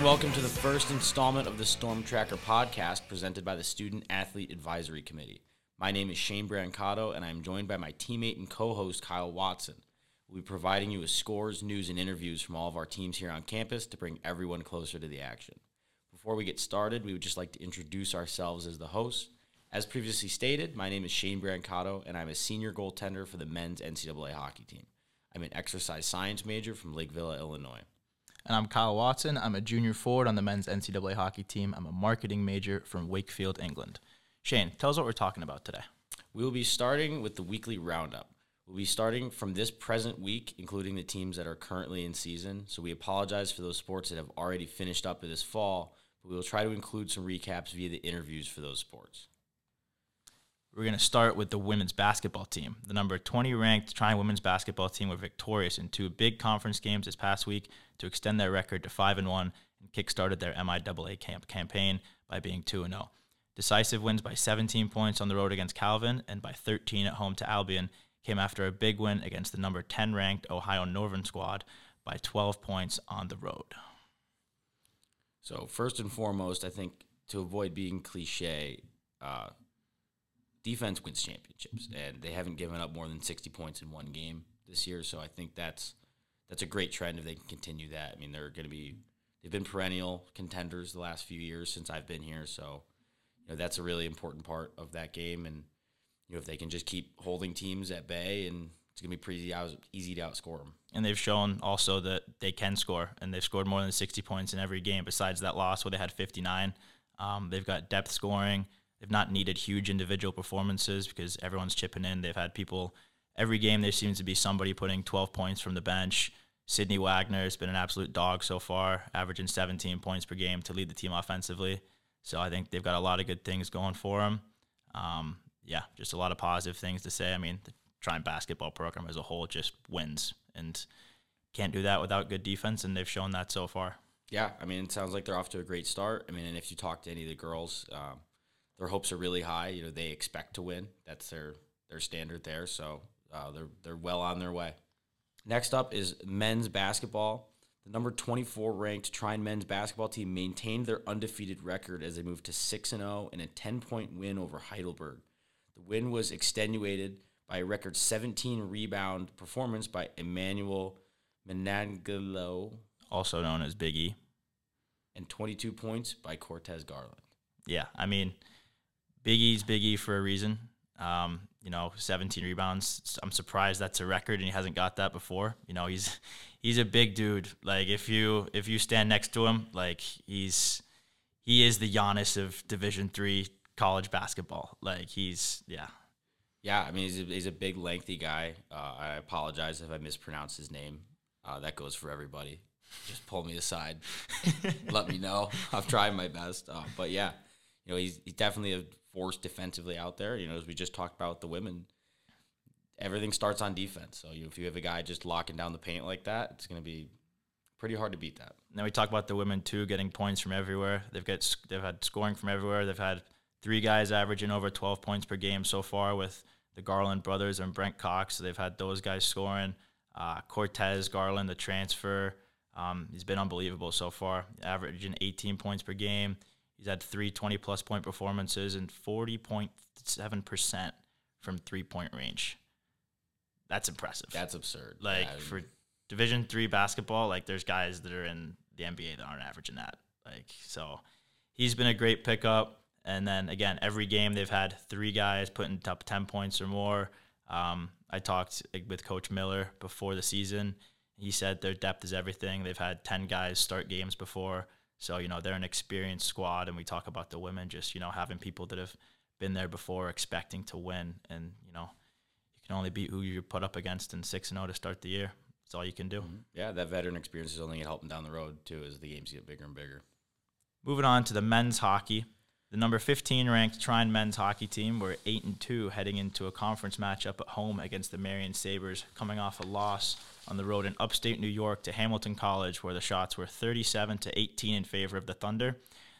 and welcome to the first installment of the Storm Tracker podcast presented by the Student Athlete Advisory Committee. My name is Shane Brancato, and I'm joined by my teammate and co host, Kyle Watson. We'll be providing you with scores, news, and interviews from all of our teams here on campus to bring everyone closer to the action. Before we get started, we would just like to introduce ourselves as the hosts. As previously stated, my name is Shane Brancato, and I'm a senior goaltender for the men's NCAA hockey team. I'm an exercise science major from Lake Villa, Illinois. And I'm Kyle Watson. I'm a junior forward on the men's NCAA hockey team. I'm a marketing major from Wakefield, England. Shane, tell us what we're talking about today. We will be starting with the weekly roundup. We'll be starting from this present week, including the teams that are currently in season. So we apologize for those sports that have already finished up this fall, but we will try to include some recaps via the interviews for those sports. We're going to start with the women's basketball team. The number 20 ranked Trine women's basketball team were victorious in two big conference games this past week to extend their record to 5 and 1 and kickstarted their MIAA camp campaign by being 2 and 0. Decisive wins by 17 points on the road against Calvin and by 13 at home to Albion came after a big win against the number 10 ranked Ohio Northern squad by 12 points on the road. So, first and foremost, I think to avoid being cliche, uh, defense wins championships, and they haven't given up more than 60 points in one game this year. So, I think that's that's a great trend if they can continue that. I mean, they're going to be they've been perennial contenders the last few years since I've been here. So, you know, that's a really important part of that game, and you know, if they can just keep holding teams at bay, and it's gonna be pretty easy to outscore them. And they've shown also that they can score, and they've scored more than 60 points in every game. Besides that loss where they had 59, um, they've got depth scoring. They've not needed huge individual performances because everyone's chipping in. They've had people every game. There seems to be somebody putting 12 points from the bench. Sydney Wagner has been an absolute dog so far, averaging 17 points per game to lead the team offensively. So I think they've got a lot of good things going for them. Um, yeah, just a lot of positive things to say. I mean, the Trine basketball program as a whole just wins and can't do that without good defense, and they've shown that so far. Yeah, I mean, it sounds like they're off to a great start. I mean, and if you talk to any of the girls, um, their hopes are really high. You know, they expect to win. That's their their standard there. So uh, they're they're well on their way. Next up is men's basketball. The number 24 ranked Trine men's basketball team maintained their undefeated record as they moved to 6 0 in a 10 point win over Heidelberg. The win was extenuated by a record 17 rebound performance by Emmanuel Menangelo, also known as Big E, and 22 points by Cortez Garland. Yeah, I mean, Big E's Big E for a reason. Um, you know, 17 rebounds. I'm surprised that's a record and he hasn't got that before. You know, he's he's a big dude. Like if you if you stand next to him, like he's he is the Giannis of Division three college basketball. Like he's yeah. Yeah, I mean he's a, he's a big lengthy guy. Uh, I apologize if I mispronounce his name. Uh, that goes for everybody. Just pull me aside, let me know. I've tried my best, uh, but yeah, you know he's, he's definitely a force defensively out there. You know, as we just talked about the women, everything starts on defense. So you, if you have a guy just locking down the paint like that, it's going to be pretty hard to beat that. Then we talk about the women too, getting points from everywhere. They've got they've had scoring from everywhere. They've had three guys averaging over 12 points per game so far with the Garland brothers and Brent Cox. So they've had those guys scoring. Uh, Cortez Garland, the transfer, um, he's been unbelievable so far, averaging 18 points per game. He's had three 20 plus point performances and 40.7% from three point range. That's impressive. That's absurd. Like yeah, for Division three basketball, like there's guys that are in the NBA that aren't averaging that. Like so, he's been a great pickup. And then again, every game they've had three guys putting top ten points or more. Um, I talked with Coach Miller before the season. He said their depth is everything. They've had ten guys start games before, so you know they're an experienced squad. And we talk about the women, just you know having people that have been there before, expecting to win, and you know you can only beat who you put up against in six and zero oh to start the year. That's all you can do. Mm-hmm. Yeah, that veteran experience is only going to help them down the road too as the games get bigger and bigger. Moving on to the men's hockey. The number 15 ranked Trine men's hockey team were 8 and 2 heading into a conference matchup at home against the Marian Sabres, coming off a loss on the road in upstate New York to Hamilton College, where the shots were 37 to 18 in favor of the Thunder.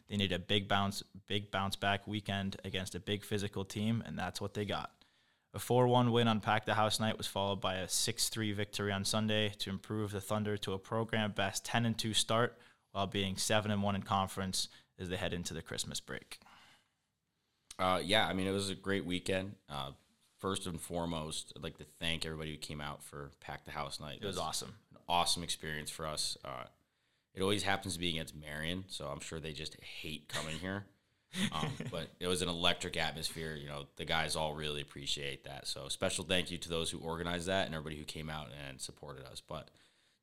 They needed a big bounce, big bounce back weekend against a big physical team, and that's what they got. A 4 1 win on Pack the House night was followed by a 6 3 victory on Sunday to improve the Thunder to a program best 10 2 start while being seven and one in conference as they head into the Christmas break. Uh, yeah, I mean it was a great weekend. Uh, first and foremost, I'd like to thank everybody who came out for Pack the House Night. It was awesome. An awesome experience for us. Uh, it always happens to be against Marian, so I'm sure they just hate coming here. Um, but it was an electric atmosphere. You know, the guys all really appreciate that. So special thank you to those who organized that and everybody who came out and supported us. But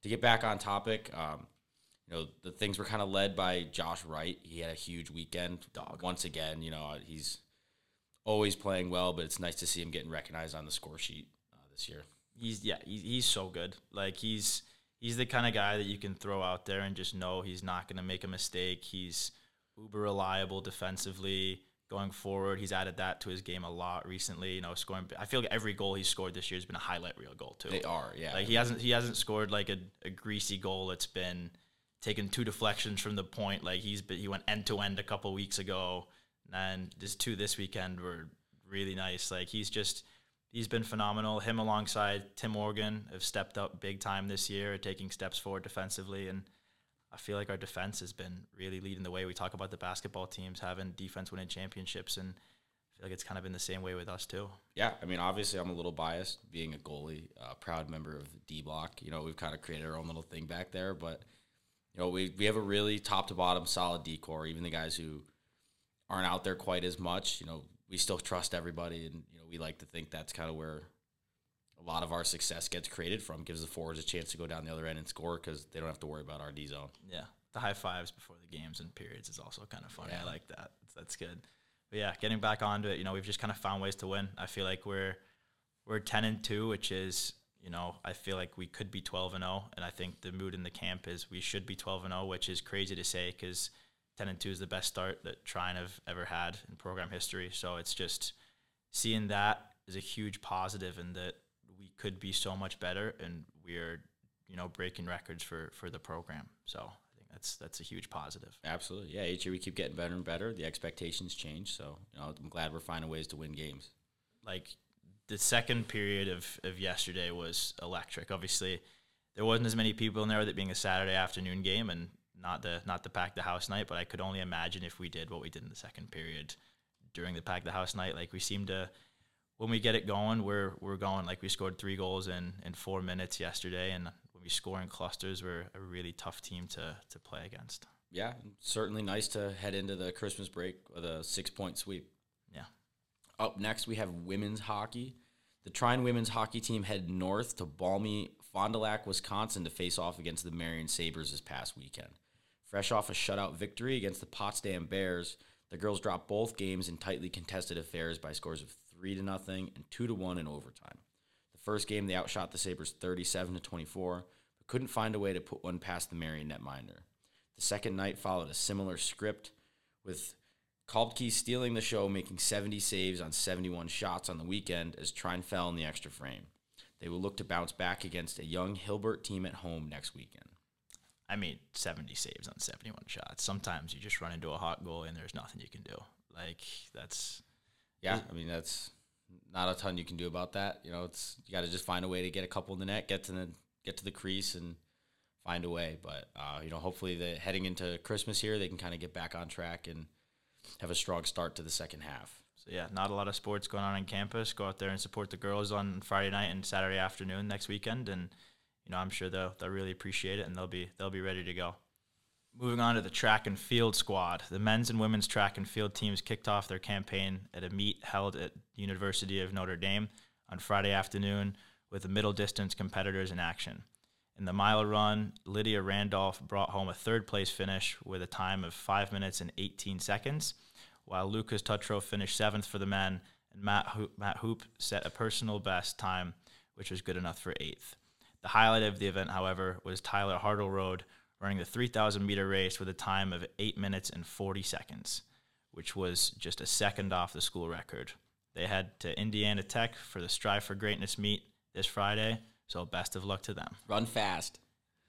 to get back on topic, um, you know, the things were kind of led by Josh Wright. He had a huge weekend. Dog. Once again, you know, he's always playing well, but it's nice to see him getting recognized on the score sheet uh, this year. He's yeah, he's, he's so good. Like he's he's the kind of guy that you can throw out there and just know he's not going to make a mistake. He's uber reliable defensively going forward. He's added that to his game a lot recently. You know, scoring. I feel like every goal he's scored this year has been a highlight reel goal too. They are, yeah. Like he hasn't he hasn't scored like a, a greasy goal that's been taken two deflections from the point. Like he's been, he went end to end a couple weeks ago, and his two this weekend were really nice. Like he's just he's been phenomenal. Him alongside Tim Morgan have stepped up big time this year, taking steps forward defensively, and I feel like our defense has been really leading the way. We talk about the basketball teams having defense winning championships, and I feel like it's kind of been the same way with us too. Yeah, I mean, obviously, I'm a little biased being a goalie, a proud member of the D block. You know, we've kind of created our own little thing back there, but you know, we we have a really top to bottom solid D corps. Even the guys who aren't out there quite as much. You know, we still trust everybody, and you know, we like to think that's kind of where a lot of our success gets created from. Gives the forwards a chance to go down the other end and score because they don't have to worry about our D zone. Yeah, the high fives before the games and periods is also kind of funny. Yeah. I like that. That's good. But yeah, getting back onto it, you know, we've just kind of found ways to win. I feel like we're we're ten and two, which is you know, I feel like we could be 12 and 0 and I think the mood in the camp is we should be 12 and 0, which is crazy to say cuz 10 and 2 is the best start that Trine have ever had in program history. So it's just seeing that is a huge positive and that we could be so much better and we're, you know, breaking records for for the program. So I think that's that's a huge positive. Absolutely. Yeah, each year we keep getting better and better. The expectations change, so you know, I'm glad we're finding ways to win games. Like the second period of of yesterday was electric. Obviously, there wasn't as many people in there with it being a Saturday afternoon game and not the not the pack the house night. But I could only imagine if we did what we did in the second period during the pack the house night. Like we seem to when we get it going, we're we're going. Like we scored three goals in in four minutes yesterday, and when we score in clusters, we're a really tough team to to play against. Yeah, certainly nice to head into the Christmas break with a six point sweep. Yeah. Up next, we have women's hockey. The Trine women's hockey team head north to balmy Fond du Lac, Wisconsin to face off against the Marian Sabres this past weekend. Fresh off a shutout victory against the Potsdam Bears, the girls dropped both games in tightly contested affairs by scores of 3 to nothing and 2 to 1 in overtime. The first game they outshot the Sabres 37 to 24, but couldn't find a way to put one past the Marian netminder. The second night followed a similar script with Kalbke stealing the show, making 70 saves on 71 shots on the weekend as Trine fell in the extra frame. They will look to bounce back against a young Hilbert team at home next weekend. I mean, 70 saves on 71 shots. Sometimes you just run into a hot goal and there's nothing you can do. Like that's Yeah, I mean that's not a ton you can do about that. You know, it's you got to just find a way to get a couple in the net, get to the get to the crease, and find a way. But uh, you know, hopefully, the heading into Christmas here, they can kind of get back on track and have a strong start to the second half. so yeah, not a lot of sports going on on campus. Go out there and support the girls on Friday night and Saturday afternoon next weekend and you know, I'm sure they'll they'll really appreciate it and they'll be they'll be ready to go. Moving on to the track and field squad. The men's and women's track and field teams kicked off their campaign at a meet held at University of Notre Dame on Friday afternoon with the middle distance competitors in action. In the mile run, Lydia Randolph brought home a third place finish with a time of 5 minutes and 18 seconds, while Lucas Tutro finished seventh for the men, and Matt, Matt Hoop set a personal best time, which was good enough for eighth. The highlight of the event, however, was Tyler Hartleroad running the 3,000 meter race with a time of 8 minutes and 40 seconds, which was just a second off the school record. They head to Indiana Tech for the Strive for Greatness meet this Friday, so best of luck to them. Run fast,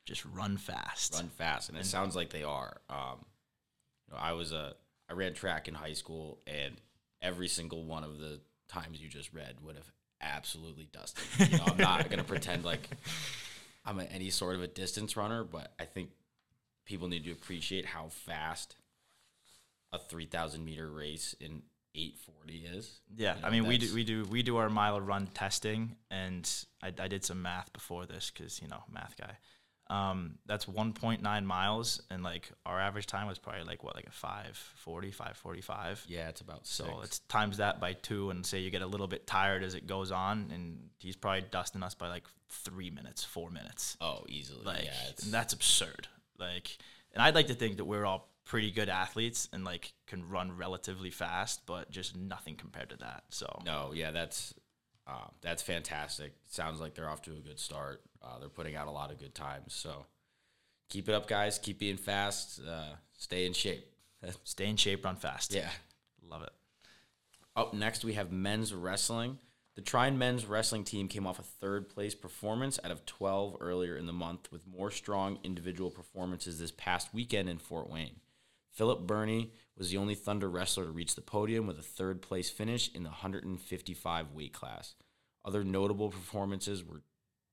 Just run fast. run fast, and it sounds like they are. Um, you know, I was a I ran track in high school, and every single one of the times you just read would have absolutely dusted. You know, I'm not gonna pretend like I'm a, any sort of a distance runner, but I think people need to appreciate how fast a 3,000 meter race in 840 is. Yeah, You I mean, we do, we do we do our mile run testing, and I, I did some math before this because you know math guy. Um, that's 1.9 miles, and like our average time was probably like what like a 540, 545. Yeah, it's about So six. it's times that by two, and say you get a little bit tired as it goes on, and he's probably dusting us by like three minutes, four minutes. oh, easily. Like, yeah, it's, and that's absurd. Like, and I'd like to think that we're all pretty good athletes and like can run relatively fast, but just nothing compared to that. So no, yeah, that's uh, that's fantastic. Sounds like they're off to a good start. Uh, they're putting out a lot of good times. So keep it up, guys. Keep being fast. Uh, stay in shape. stay in shape, run fast. yeah. love it. Up next, we have men's wrestling. The Trine men's wrestling team came off a third place performance out of 12 earlier in the month, with more strong individual performances this past weekend in Fort Wayne. Philip Burney was the only Thunder wrestler to reach the podium with a third place finish in the 155 weight class. Other notable performances were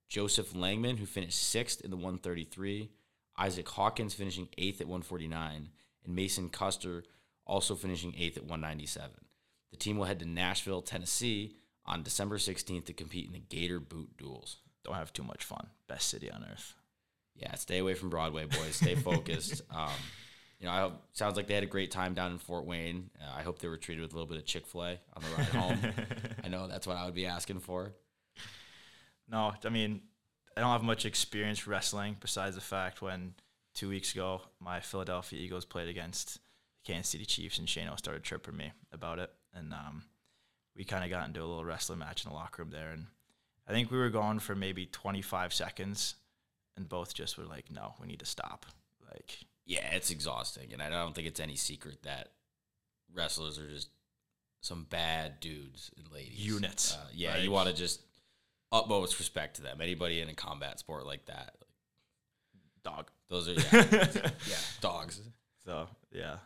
Joseph Langman, who finished sixth in the 133, Isaac Hawkins finishing eighth at 149, and Mason Custer also finishing eighth at 197. The team will head to Nashville, Tennessee on December 16th to compete in the Gator Boot Duels. Don't have too much fun. Best city on earth. Yeah, stay away from Broadway, boys. Stay focused. um, you know, I hope, sounds like they had a great time down in Fort Wayne. Uh, I hope they were treated with a little bit of Chick Fil A on the ride home. I know that's what I would be asking for. No, I mean, I don't have much experience wrestling besides the fact when two weeks ago my Philadelphia Eagles played against the Kansas City Chiefs and Shano started tripping me about it, and um, we kind of got into a little wrestling match in the locker room there, and I think we were going for maybe 25 seconds, and both just were like, "No, we need to stop." Like, Yeah, it's exhausting, and I don't think it's any secret that wrestlers are just some bad dudes and ladies. Units. Uh, yeah, you want to just utmost respect to them. Anybody in a combat sport like that, dog. those are yeah, yeah dogs. So yeah,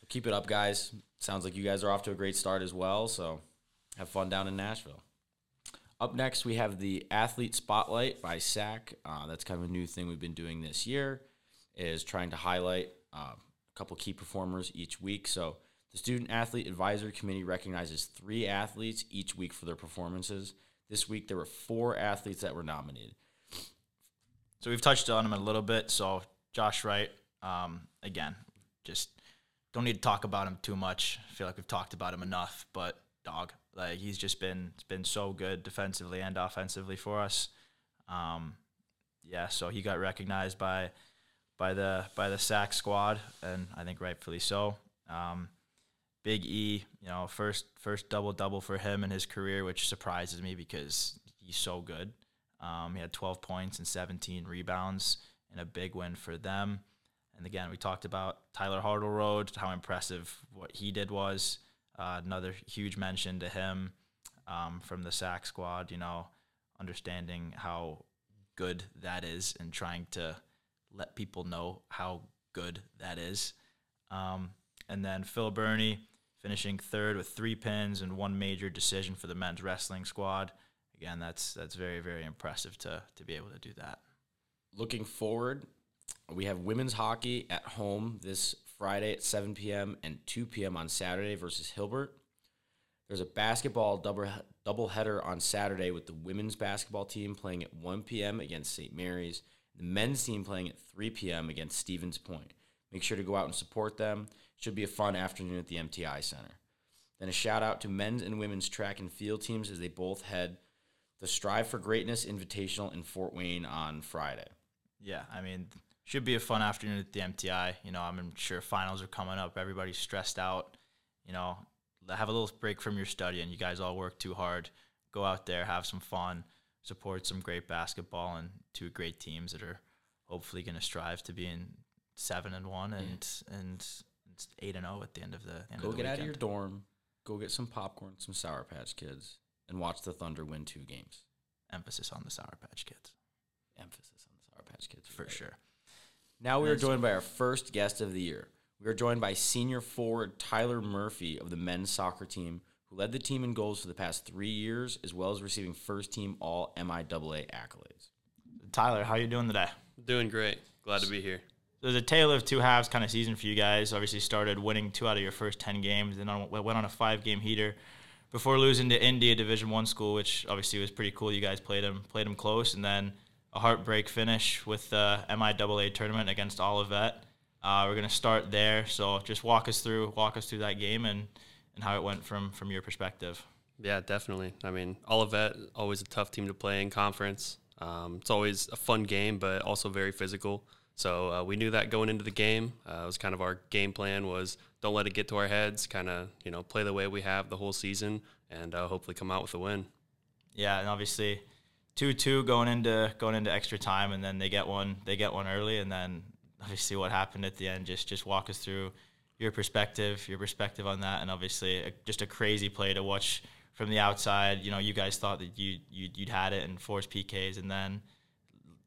So keep it up, guys. Sounds like you guys are off to a great start as well. So have fun down in Nashville. Up next, we have the Athlete Spotlight by SAC. Uh, that's kind of a new thing we've been doing this year, is trying to highlight uh, a couple key performers each week. So the Student Athlete Advisory Committee recognizes three athletes each week for their performances. This week, there were four athletes that were nominated. So we've touched on him a little bit. So Josh Wright, um, again, just don't need to talk about him too much. I feel like we've talked about him enough. But dog, like he's just been been so good defensively and offensively for us. Um, yeah, so he got recognized by by the by the sack squad, and I think rightfully so. Um, Big E, you know, first first double double for him in his career, which surprises me because he's so good. Um, he had 12 points and 17 rebounds and a big win for them. And again, we talked about Tyler Hartleroad, how impressive what he did was. Uh, another huge mention to him um, from the SAC squad, you know, understanding how good that is and trying to let people know how good that is. Um, and then Phil Burney finishing third with three pins and one major decision for the men's wrestling squad again, that's that's very very impressive to to be able to do that. looking forward, we have women's hockey at home this Friday at 7 p.m. and 2 p.m. on Saturday versus Hilbert. There's a basketball double double header on Saturday with the women's basketball team playing at 1 p.m. against St. Mary's, the men's team playing at 3 p.m. against Stevens Point. Make sure to go out and support them. Should be a fun afternoon at the MTI Center. Then a shout out to men's and women's track and field teams as they both head the Strive for Greatness Invitational in Fort Wayne on Friday. Yeah, I mean, should be a fun afternoon at the MTI. You know, I'm sure finals are coming up. Everybody's stressed out. You know, have a little break from your studying. You guys all work too hard. Go out there, have some fun, support some great basketball and two great teams that are hopefully going to strive to be in seven and one and and eight and zero at the end of the end Go of the get out of your dorm, go get some popcorn, some Sour Patch Kids, and watch the Thunder win two games. Emphasis on the Sour Patch Kids Emphasis on the Sour Patch Kids. for right. sure. Now we are joined by our first guest of the year. We are joined by senior forward Tyler Murphy of the men's soccer team, who led the team in goals for the past three years, as well as receiving first team All MIAA accolades. Tyler, how are you doing today? Doing great. Glad to be here. Was a tale of two halves kind of season for you guys. Obviously, started winning two out of your first ten games, and then went on a five game heater before losing to Indiana Division One school, which obviously was pretty cool. You guys played them played them close, and then a heartbreak finish with the MIAA tournament against Olivet. Uh, we're gonna start there, so just walk us through walk us through that game and and how it went from from your perspective. Yeah, definitely. I mean, Olivet always a tough team to play in conference. Um, it's always a fun game, but also very physical. So uh, we knew that going into the game. Uh, it was kind of our game plan was don't let it get to our heads. Kind of you know play the way we have the whole season, and uh, hopefully come out with a win. Yeah, and obviously two two going into going into extra time, and then they get one they get one early, and then obviously what happened at the end. Just just walk us through your perspective, your perspective on that, and obviously a, just a crazy play to watch from the outside. You know, you guys thought that you you'd, you'd had it and forced PKs, and then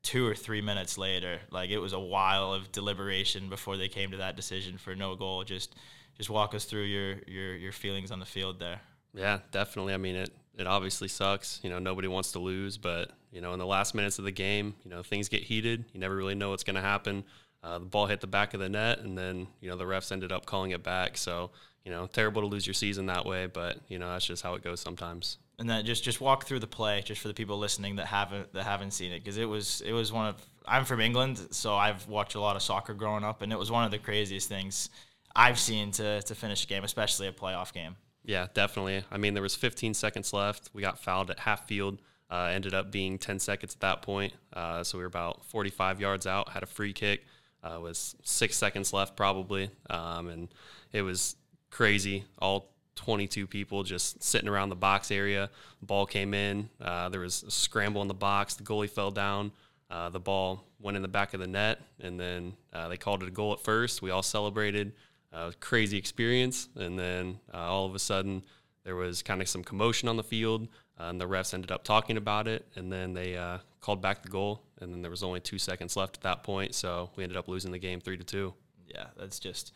two or three minutes later, like it was a while of deliberation before they came to that decision for no goal. Just just walk us through your your your feelings on the field there. Yeah, definitely. I mean, it it obviously sucks. You know, nobody wants to lose, but you know, in the last minutes of the game, you know, things get heated. You never really know what's to happen. Uh, the ball hit the back of the net, and then you know the refs ended up calling it back. So you know, terrible to lose your season that way, but you know that's just how it goes sometimes. And then just just walk through the play, just for the people listening that haven't that haven't seen it, because it was it was one of I'm from England, so I've watched a lot of soccer growing up, and it was one of the craziest things I've seen to to finish a game, especially a playoff game. Yeah, definitely. I mean, there was 15 seconds left. We got fouled at half field. Uh, ended up being 10 seconds at that point. Uh, so we were about 45 yards out. Had a free kick. Uh, was six seconds left probably, um, and it was crazy. All 22 people just sitting around the box area. Ball came in. Uh, there was a scramble in the box. The goalie fell down. Uh, the ball went in the back of the net, and then uh, they called it a goal at first. We all celebrated. Uh, crazy experience, and then uh, all of a sudden there was kind of some commotion on the field, and the refs ended up talking about it, and then they uh, called back the goal, and then there was only two seconds left at that point, so we ended up losing the game three to two. Yeah, that's just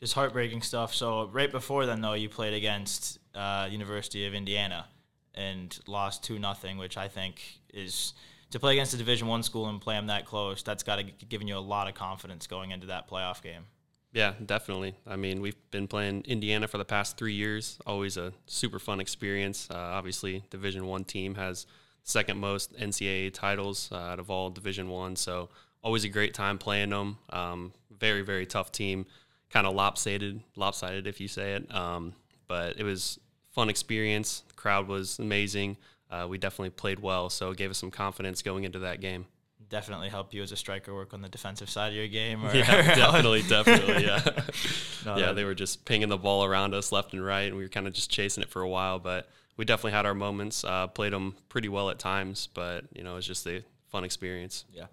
just heartbreaking stuff. So right before then, though, you played against uh, University of Indiana and lost two nothing, which I think is to play against a Division One school and play them that close. That's got to given you a lot of confidence going into that playoff game. Yeah, definitely. I mean, we've been playing Indiana for the past three years. Always a super fun experience. Uh, obviously, Division One team has second most NCAA titles uh, out of all Division One, so always a great time playing them. Um, very, very tough team. Kind of lopsided, lopsided if you say it. Um, but it was fun experience. Crowd was amazing. Uh, we definitely played well, so it gave us some confidence going into that game definitely help you as a striker work on the defensive side of your game. Or yeah, definitely, definitely, yeah. no, yeah, they were just pinging the ball around us left and right, and we were kind of just chasing it for a while. But we definitely had our moments. Uh, played them pretty well at times, but you know, it was just a fun experience. Yeah.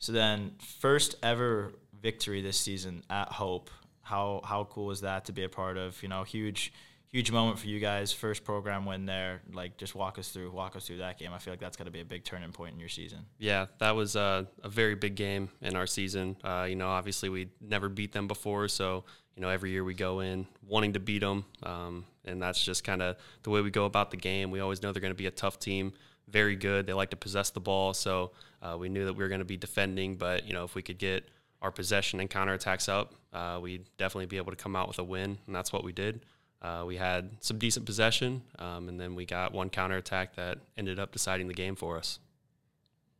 So then, first ever victory this season at Hope. How how cool was that to be a part of? You know, huge huge moment for you guys. First program win there. Like, just walk us through, walk us through that game. I feel like that's got to be a big turning point in your season. Yeah, that was a, a very big game in our season. Uh, you know, obviously we never beat them before, so you know every year we go in wanting to beat them, um, and that's just kind of the way we go about the game. We always know they're going to be a tough team. Very good. They like to possess the ball, so uh, we knew that we were going to be defending. But you know, if we could get our possession and counterattacks up, uh, we'd definitely be able to come out with a win, and that's what we did. Uh, we had some decent possession, um, and then we got one counterattack that ended up deciding the game for us.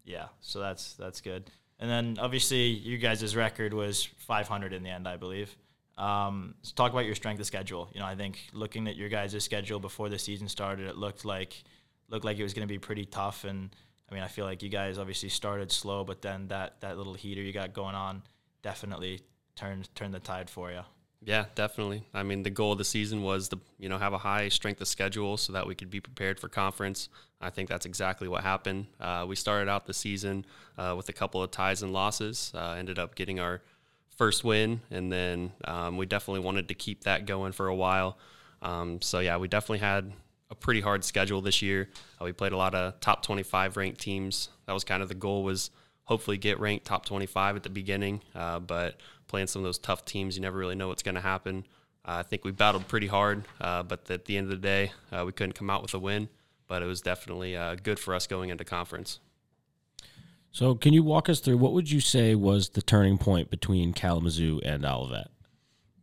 Yeah, so that's that's good. And then obviously you guys' record was 500 in the end, I believe. Um, let's talk about your strength of schedule. You know, I think looking at your guys' schedule before the season started, it looked like looked like it was going to be pretty tough. And I mean, I feel like you guys obviously started slow, but then that that little heater you got going on definitely turned turned the tide for you. Yeah, definitely. I mean, the goal of the season was to you know have a high strength of schedule so that we could be prepared for conference. I think that's exactly what happened. Uh, we started out the season uh, with a couple of ties and losses. Uh, ended up getting our first win, and then um, we definitely wanted to keep that going for a while. Um, so yeah, we definitely had a pretty hard schedule this year. Uh, we played a lot of top 25 ranked teams. That was kind of the goal was hopefully get ranked top 25 at the beginning. Uh, but playing some of those tough teams, you never really know what's going to happen. Uh, I think we battled pretty hard, uh, but at the end of the day, uh, we couldn't come out with a win. But it was definitely uh, good for us going into conference. So, can you walk us through what would you say was the turning point between Kalamazoo and Olivet?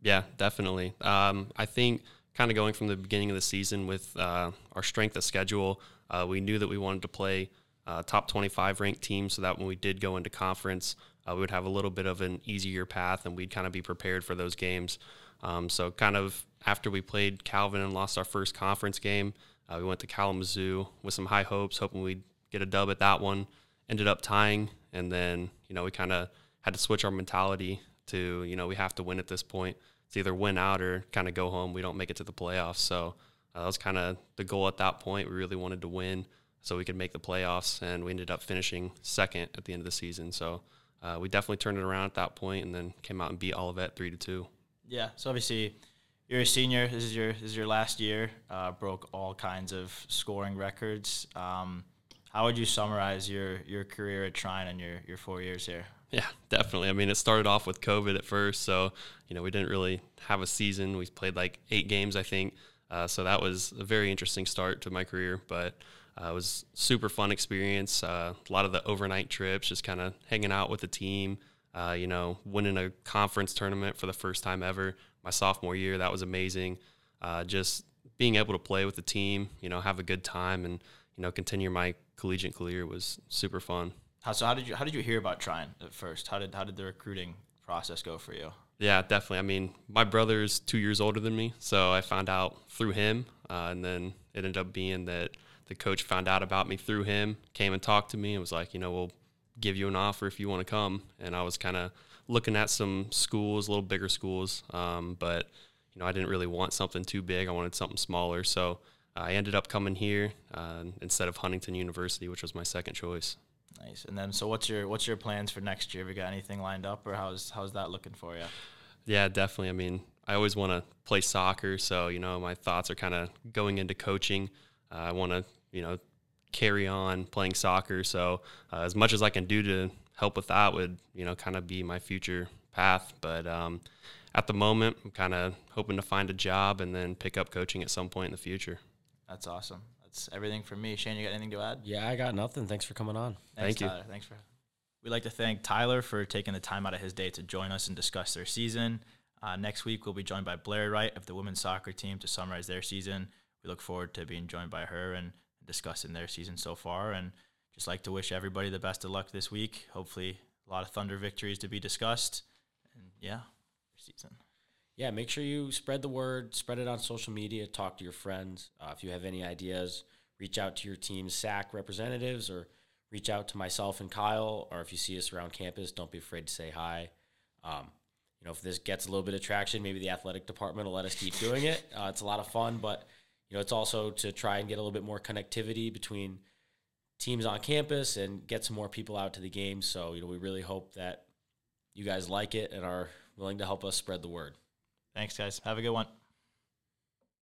Yeah, definitely. Um, I think kind of going from the beginning of the season with uh, our strength of schedule, uh, we knew that we wanted to play uh, top 25 ranked teams so that when we did go into conference, uh, we would have a little bit of an easier path and we'd kind of be prepared for those games. Um, so, kind of after we played Calvin and lost our first conference game, uh, we went to Kalamazoo with some high hopes, hoping we'd get a dub at that one. Ended up tying, and then you know we kind of had to switch our mentality to you know we have to win at this point. It's either win out or kind of go home. We don't make it to the playoffs, so uh, that was kind of the goal at that point. We really wanted to win so we could make the playoffs, and we ended up finishing second at the end of the season. So uh, we definitely turned it around at that point, and then came out and beat Olivet three to two. Yeah. So obviously, you're a senior. This is your this is your last year. Uh, broke all kinds of scoring records. Um, how would you summarize your your career at Trine and your your four years here? Yeah, definitely. I mean, it started off with COVID at first, so you know we didn't really have a season. We played like eight games, I think. Uh, so that was a very interesting start to my career, but uh, it was super fun experience. Uh, a lot of the overnight trips, just kind of hanging out with the team. Uh, you know, winning a conference tournament for the first time ever my sophomore year, that was amazing. Uh, just being able to play with the team, you know, have a good time, and you know, continue my collegiate career was super fun. How, so how did you how did you hear about Trine at first? How did how did the recruiting process go for you? Yeah, definitely. I mean, my brother's two years older than me, so I found out through him, uh, and then it ended up being that the coach found out about me through him, came and talked to me, and was like, you know, we'll give you an offer if you want to come. And I was kind of looking at some schools, a little bigger schools, um, but you know, I didn't really want something too big. I wanted something smaller, so I ended up coming here uh, instead of Huntington University, which was my second choice. Nice. And then, so what's your what's your plans for next year? Have you got anything lined up, or how's how's that looking for you? Yeah, definitely. I mean, I always want to play soccer, so you know, my thoughts are kind of going into coaching. Uh, I want to, you know, carry on playing soccer. So uh, as much as I can do to help with that would, you know, kind of be my future path. But um, at the moment, I'm kind of hoping to find a job and then pick up coaching at some point in the future. That's awesome. That's everything from me. Shane, you got anything to add? Yeah, I got nothing. Thanks for coming on. Thanks, Thank you. Tyler. Thanks for. We'd like to thank Tyler for taking the time out of his day to join us and discuss their season. Uh, next week, we'll be joined by Blair Wright of the women's soccer team to summarize their season. We look forward to being joined by her and discussing their season so far. And just like to wish everybody the best of luck this week. Hopefully, a lot of Thunder victories to be discussed. And yeah, season. Yeah, make sure you spread the word, spread it on social media, talk to your friends. Uh, if you have any ideas, reach out to your team's SAC representatives or reach out to myself and Kyle. Or if you see us around campus, don't be afraid to say hi. Um, you know, if this gets a little bit of traction, maybe the athletic department will let us keep doing it. Uh, it's a lot of fun, but you know, it's also to try and get a little bit more connectivity between teams on campus and get some more people out to the game. So, you know, we really hope that you guys like it and are willing to help us spread the word. Thanks, guys. Have a good one.